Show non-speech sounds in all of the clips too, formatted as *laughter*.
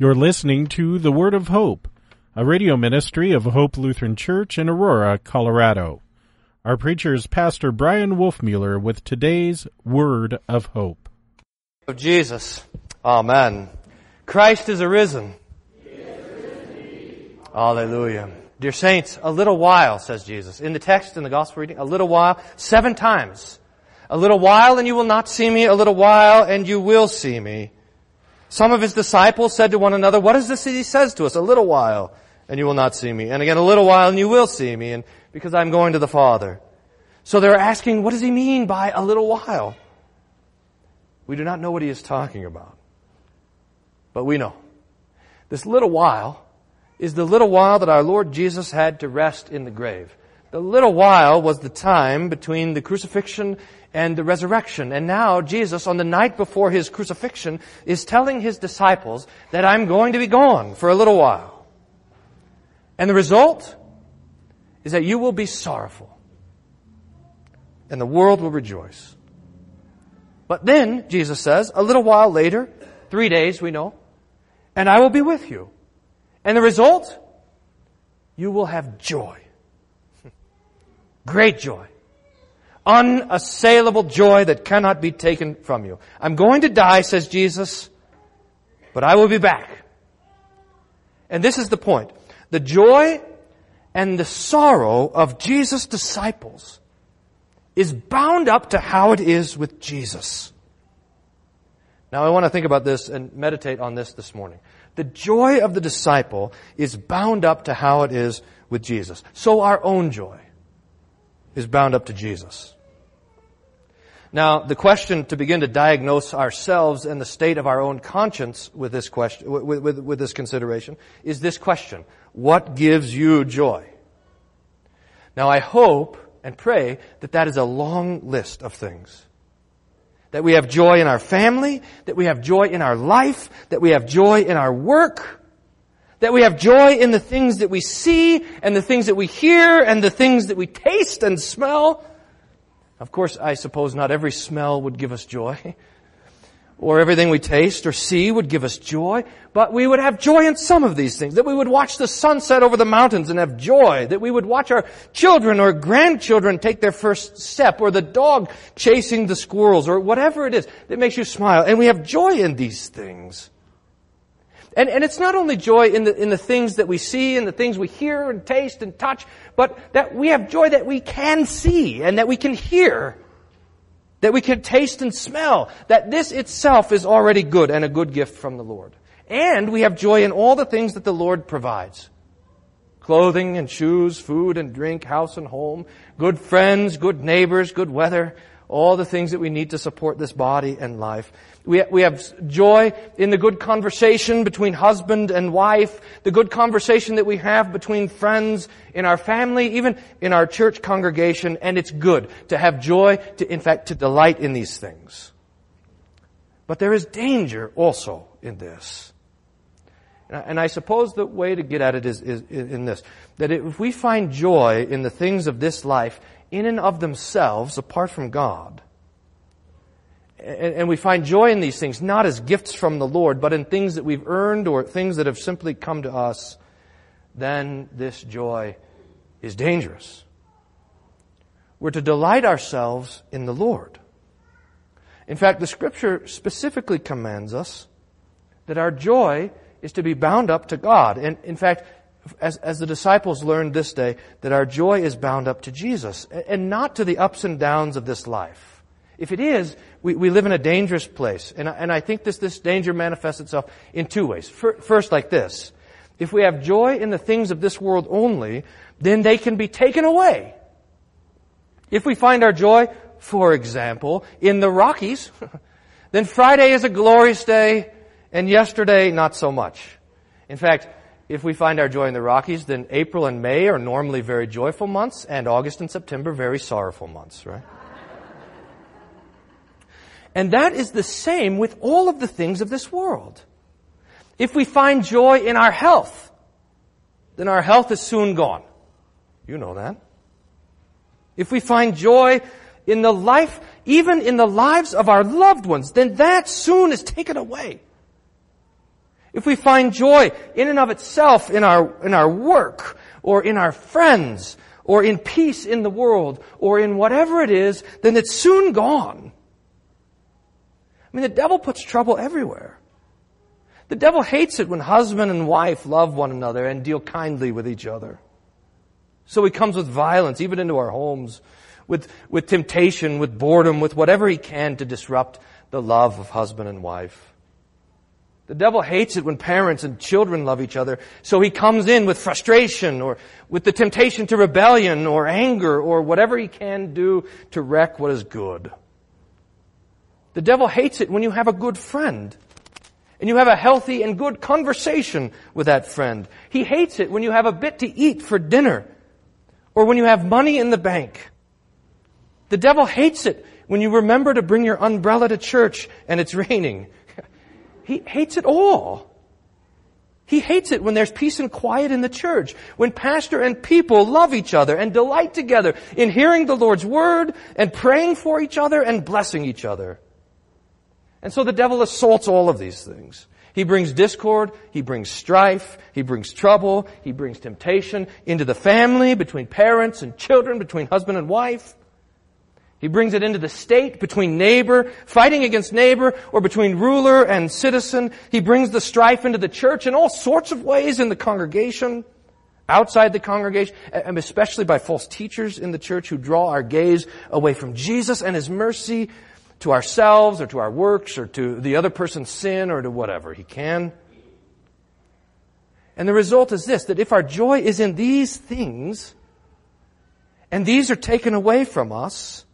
You're listening to The Word of Hope, a radio ministry of Hope Lutheran Church in Aurora, Colorado. Our preacher is Pastor Bryan Wolfmueller with today's Word of Hope. Of Jesus. Amen. Christ is arisen. Hallelujah. Dear saints, a little while, says Jesus. In the text, in the gospel reading, a little while, seven times. A little while and you will not see me, a little while and you will see me. Some of his disciples said to one another, what is this that he says to us? A little while and you will not see me. And again, a little while and you will see me, and because I'm going to the Father. So they're asking, what does he mean by a little while? We do not know what he is talking about. But we know. This little while is the little while that our Lord Jesus had to rest in the grave. The little while was the time between the crucifixion and the resurrection. And now Jesus, on the night before his crucifixion, is telling his disciples that I'm going to be gone for a little while. And the result is that you will be sorrowful. And the world will rejoice. But then, Jesus says, a little while later, three days we know, and I will be with you. And the result? You will have joy. *laughs* Great joy. Unassailable joy that cannot be taken from you. I'm going to die, says Jesus, but I will be back. And this is the point. The joy and the sorrow of Jesus' disciples is bound up to how it is with Jesus. Now I want to think about this and meditate on this this morning. The joy of the disciple is bound up to how it is with Jesus. So our own joy is bound up to Jesus. Now, the question to begin to diagnose ourselves and the state of our own conscience with this question, with, with, with this consideration, is this question. What gives you joy? Now, I hope and pray that that is a long list of things. That we have joy in our family, that we have joy in our life, that we have joy in our work, that we have joy in the things that we see and the things that we hear and the things that we taste and smell. Of course, I suppose not every smell would give us joy. *laughs* Or everything we taste or see would give us joy, but we would have joy in some of these things. That we would watch the sunset over the mountains and have joy. That we would watch our children or grandchildren take their first step or the dog chasing the squirrels or whatever it is that makes you smile. And we have joy in these things. And, and it's not only joy in the, in the things that we see and the things we hear and taste and touch, but that we have joy that we can see and that we can hear. That we can taste and smell. That this itself is already good and a good gift from the Lord. And we have joy in all the things that the Lord provides. Clothing and shoes, food and drink, house and home, good friends, good neighbors, good weather, all the things that we need to support this body and life. We, we have joy in the good conversation between husband and wife, the good conversation that we have between friends in our family, even in our church congregation, and it's good to have joy, to, in fact, to delight in these things. But there is danger also in this. And I suppose the way to get at it is, is, in this. That if we find joy in the things of this life in and of themselves, apart from God, and we find joy in these things, not as gifts from the Lord, but in things that we've earned or things that have simply come to us, then this joy is dangerous. We're to delight ourselves in the Lord. In fact, the scripture specifically commands us that our joy is to be bound up to God. And in fact, as, as the disciples learned this day, that our joy is bound up to Jesus and not to the ups and downs of this life. If it is, we, we live in a dangerous place. And, and I think this, this danger manifests itself in two ways. First, like this. If we have joy in the things of this world only, then they can be taken away. If we find our joy, for example, in the Rockies, *laughs* then Friday is a glorious day, and yesterday not so much. In fact, if we find our joy in the Rockies, then April and May are normally very joyful months, and August and September very sorrowful months, right? And that is the same with all of the things of this world. If we find joy in our health, then our health is soon gone. You know that. If we find joy in the life, even in the lives of our loved ones, then that soon is taken away. If we find joy in and of itself in our, in our work, or in our friends, or in peace in the world, or in whatever it is, then it's soon gone. I mean, the devil puts trouble everywhere. The devil hates it when husband and wife love one another and deal kindly with each other. So he comes with violence, even into our homes, with, with temptation, with boredom, with whatever he can to disrupt the love of husband and wife. The devil hates it when parents and children love each other, so he comes in with frustration or with the temptation to rebellion or anger or whatever he can do to wreck what is good. The devil hates it when you have a good friend and you have a healthy and good conversation with that friend. He hates it when you have a bit to eat for dinner or when you have money in the bank. The devil hates it when you remember to bring your umbrella to church and it's *laughs* raining he hates it all. He hates it when there's peace and quiet in the church, when pastor and people love each other and delight together in hearing the Lord's word and praying for each other and blessing each other. And so the devil assaults all of these things. He brings discord, he brings strife, he brings trouble, he brings temptation into the family, between parents and children, between husband and wife. He brings it into the state between neighbor, fighting against neighbor, or between ruler and citizen. He brings the strife into the church in all sorts of ways in the congregation, outside the congregation, and especially by false teachers in the church who draw our gaze away from Jesus and His mercy to ourselves or to our works or to the other person's sin or to whatever he can. And the result is this, that if our joy is in these things, and these are taken away from us,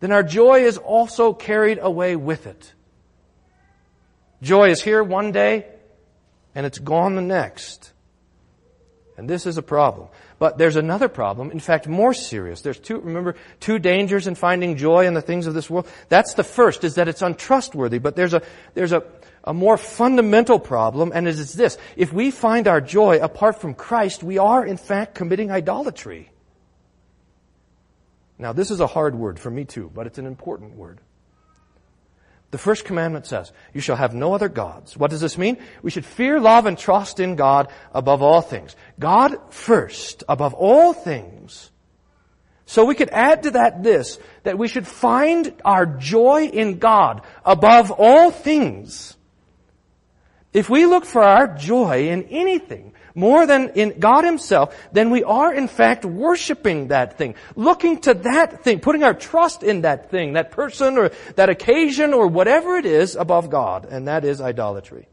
then our joy is also carried away with it. Joy is here one day, and it's gone the next. And this is a problem. But there's another problem, in fact, more serious. There's two, remember, two dangers in finding joy in the things of this world. That's the first, is that it's untrustworthy. But there's a, there's a, a more fundamental problem, and it is this. If we find our joy apart from Christ, we are, in fact, committing idolatry. Now, this is a hard word for me too, but it's an important word. The first commandment says, you shall have no other gods. What does this mean? We should fear, love, and trust in God above all things. God first, above all things. So we could add to that this, that we should find our joy in God above all things. If we look for our joy in anything, more than in God Himself, then we are in fact worshiping that thing, looking to that thing, putting our trust in that thing, that person or that occasion or whatever it is above God, and that is idolatry.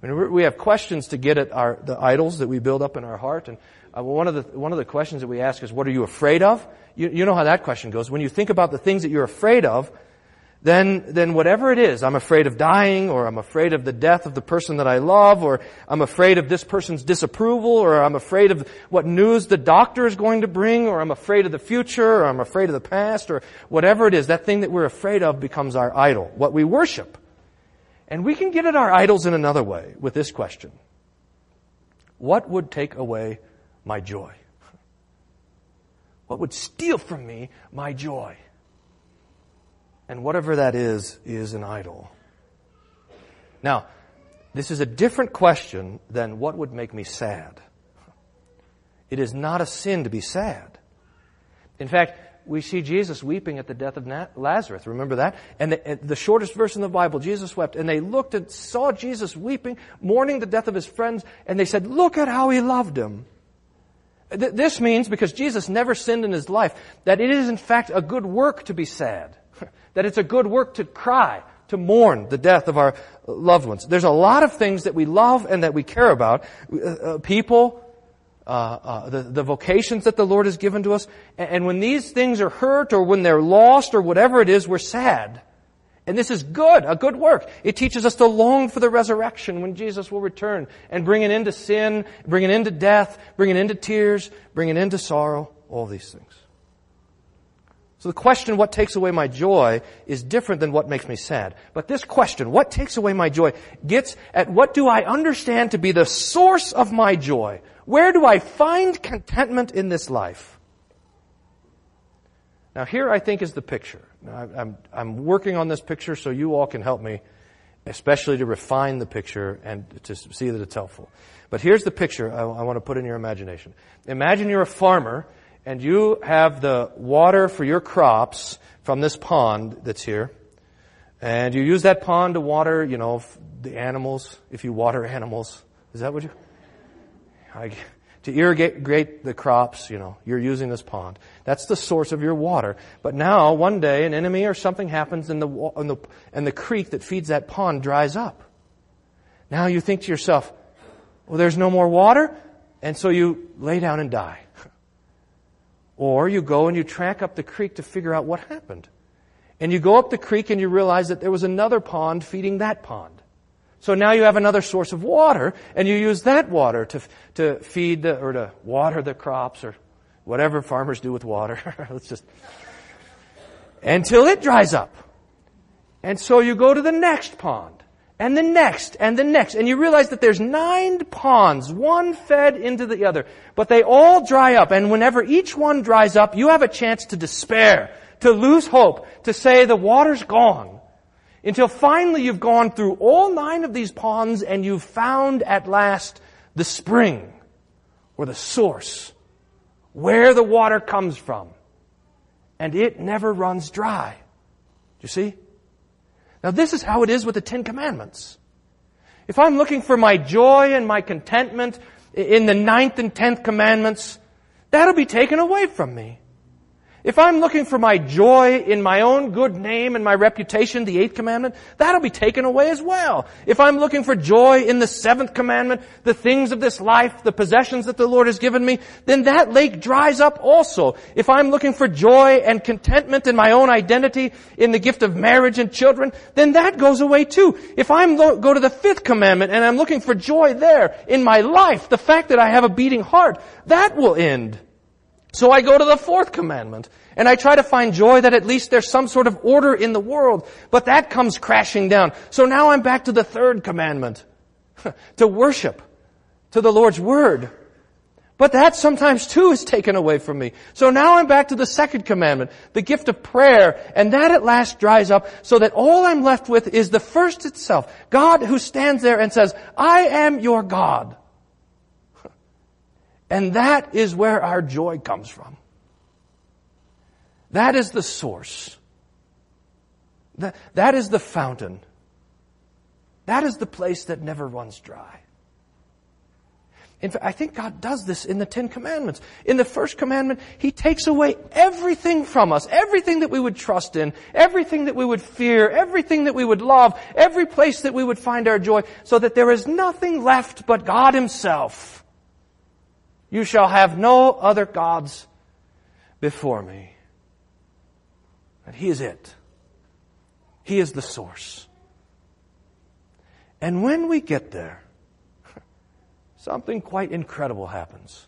we have questions to get at our, the idols that we build up in our heart, and uh, one of the one of the questions that we ask is, "What are you afraid of?" You, you know how that question goes. When you think about the things that you're afraid of, then, then whatever it is, I'm afraid of dying, or I'm afraid of the death of the person that I love, or I'm afraid of this person's disapproval, or I'm afraid of what news the doctor is going to bring, or I'm afraid of the future, or I'm afraid of the past, or whatever it is, that thing that we're afraid of becomes our idol, what we worship. And we can get at our idols in another way with this question. What would take away my joy? What would steal from me my joy? And whatever that is, is an idol. Now, this is a different question than what would make me sad. It is not a sin to be sad. In fact, we see Jesus weeping at the death of Lazarus. Remember that? And the, the, shortest verse in the Bible, Jesus wept. And they looked and saw Jesus weeping, mourning the death of his friends, and they said, look at how he loved him. This means, because Jesus never sinned in his life, that it is in fact a good work to be sad that it's a good work to cry, to mourn the death of our loved ones. There's a lot of things that we love and that we care about. Uh, uh, people, uh, uh, the, the vocations that the Lord has given to us. And, and when these things are hurt or when they're lost or whatever it is, we're sad. And this is good, a good work. It teaches us to long for the resurrection when Jesus will return and bring an end to sin, bring an end to death, bring an end to tears, bring an end to sorrow, all these things. So the question, what takes away my joy, is different than what makes me sad. But this question, what takes away my joy, gets at what do I understand to be the source of my joy? Where do I find contentment in this life? Now here I think is the picture. Now, I'm, I'm working on this picture so you all can help me especially to refine the picture and to see that it's helpful. But here's the picture I, I want to put in your imagination. Imagine you're a farmer and you have the water for your crops from this pond that's here. And you use that pond to water, you know, the animals, if you water animals. Is that what you? I, to irrigate the crops, you know, you're using this pond. That's the source of your water. But now, one day, an enemy or something happens and the, and the, and the creek that feeds that pond dries up. Now you think to yourself, well, there's no more water, and so you lay down and die. *laughs* Or you go and you track up the creek to figure out what happened. And you go up the creek and you realize that there was another pond feeding that pond. So now you have another source of water, and you use that water to, to feed the, or to water the crops, or whatever farmers do with water. *laughs* Let's just, until it dries up. And so you go to the next pond, and the next, and the next, and you realize that there's nine ponds, one fed into the other, but they all dry up, and whenever each one dries up, you have a chance to despair, to lose hope, to say the water's gone until finally you've gone through all nine of these ponds and you've found at last the spring or the source where the water comes from. And it never runs dry. You see? Now this is how it is with the Ten Commandments. If I'm looking for my joy and my contentment in the ninth and tenth commandments, that'll be taken away from me. If I'm looking for my joy in my own good name and my reputation, the eighth commandment, that'll be taken away as well. If I'm looking for joy in the seventh commandment, the things of this life, the possessions that the Lord has given me, then that lake dries up also. If I'm looking for joy and contentment in my own identity, in the gift of marriage and children, then that goes away too. If I'm lo- go to the fifth commandment and I'm looking for joy there in my life, the fact that I have a beating heart, that will end. So I go to the fourth commandment and I try to find joy that at least there's some sort of order in the world, but that comes crashing down. So now I'm back to the third commandment. *laughs* to worship. To the Lord's Word. But that sometimes too is taken away from me. So now I'm back to the second commandment, the gift of prayer, and that at last dries up so that all I'm left with is the first itself. God who stands there and says, I am your God. And that is where our joy comes from. That is the source. That, that is the fountain. That is the place that never runs dry. In fact, I think God does this in the Ten Commandments. In the first commandment, He takes away everything from us, everything that we would trust in, everything that we would fear, everything that we would love, every place that we would find our joy, so that there is nothing left but God Himself. You shall have no other gods before me. And He is it. He is the source. And when we get there, *laughs* something quite incredible happens.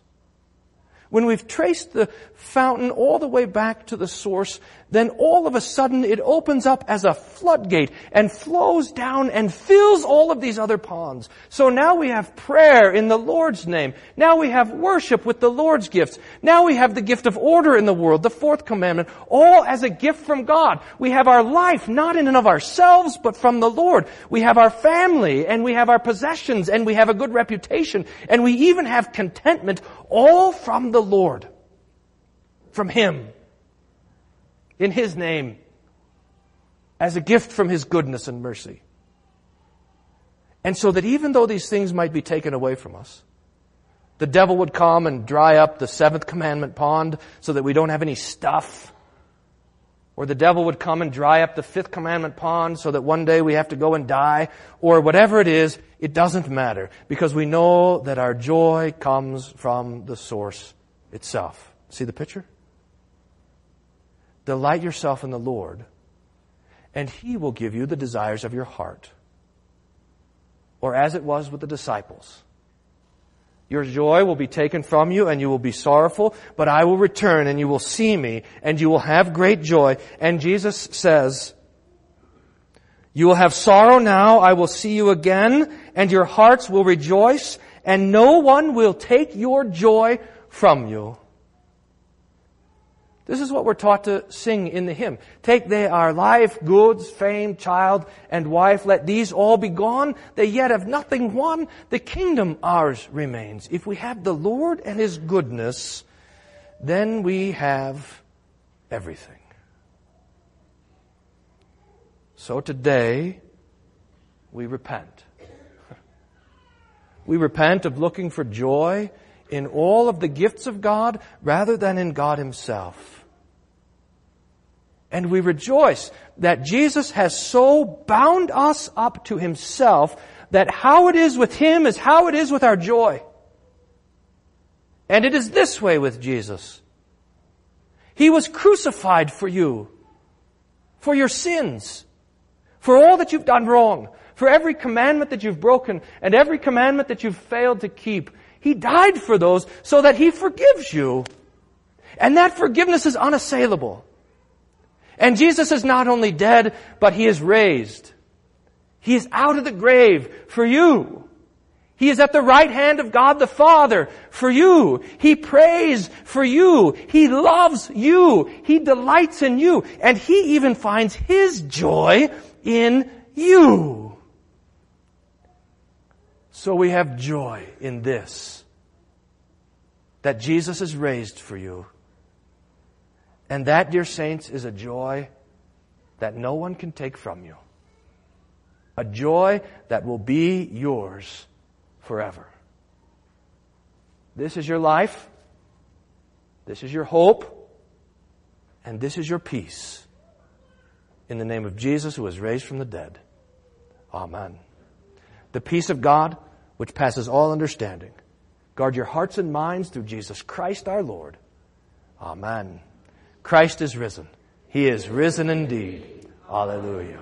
When we've traced the fountain all the way back to the source, then all of a sudden it opens up as a floodgate and flows down and fills all of these other ponds. So now we have prayer in the Lord's name. Now we have worship with the Lord's gifts. Now we have the gift of order in the world, the fourth commandment, all as a gift from God. We have our life not in and of ourselves, but from the Lord. We have our family and we have our possessions and we have a good reputation and we even have contentment all from the Lord. From Him in His name as a gift from His goodness and mercy. And so that even though these things might be taken away from us, the devil would come and dry up the seventh commandment pond so that we don't have any stuff. Or the devil would come and dry up the fifth commandment pond so that one day we have to go and die. Or whatever it is, it doesn't matter because we know that our joy comes from the source itself. See the picture? Delight yourself in the Lord, and He will give you the desires of your heart. Or as it was with the disciples. Your joy will be taken from you and you will be sorrowful, but I will return and you will see me and you will have great joy. And Jesus says, you will have sorrow now, I will see you again, and your hearts will rejoice, and no one will take your joy from you. This is what we're taught to sing in the hymn. Take they our life, goods, fame, child, and wife. Let these all be gone. They yet have nothing won. The kingdom ours remains. If we have the Lord and His goodness, then we have everything. So today, we repent. *laughs* We repent of looking for joy in all of the gifts of God rather than in God Himself. And we rejoice that Jesus has so bound us up to Himself that how it is with Him is how it is with our joy. And it is this way with Jesus. He was crucified for you, for your sins, for all that you've done wrong, for every commandment that you've broken, and every commandment that you've failed to keep. He died for those so that He forgives you. And that forgiveness is unassailable. And Jesus is not only dead, but He is raised. He is out of the grave for you. He is at the right hand of God the Father for you. He prays for you. He loves you. He delights in you. And He even finds His joy in you. So we have joy in this that Jesus is raised for you. And that, dear saints, is a joy that no one can take from you. A joy that will be yours forever. This is your life. This is your hope. And this is your peace. In the name of Jesus who was raised from the dead. Amen. The peace of God which passes all understanding. Guard your hearts and minds through Jesus Christ our Lord. Amen. Christ is risen. He is risen indeed. Hallelujah.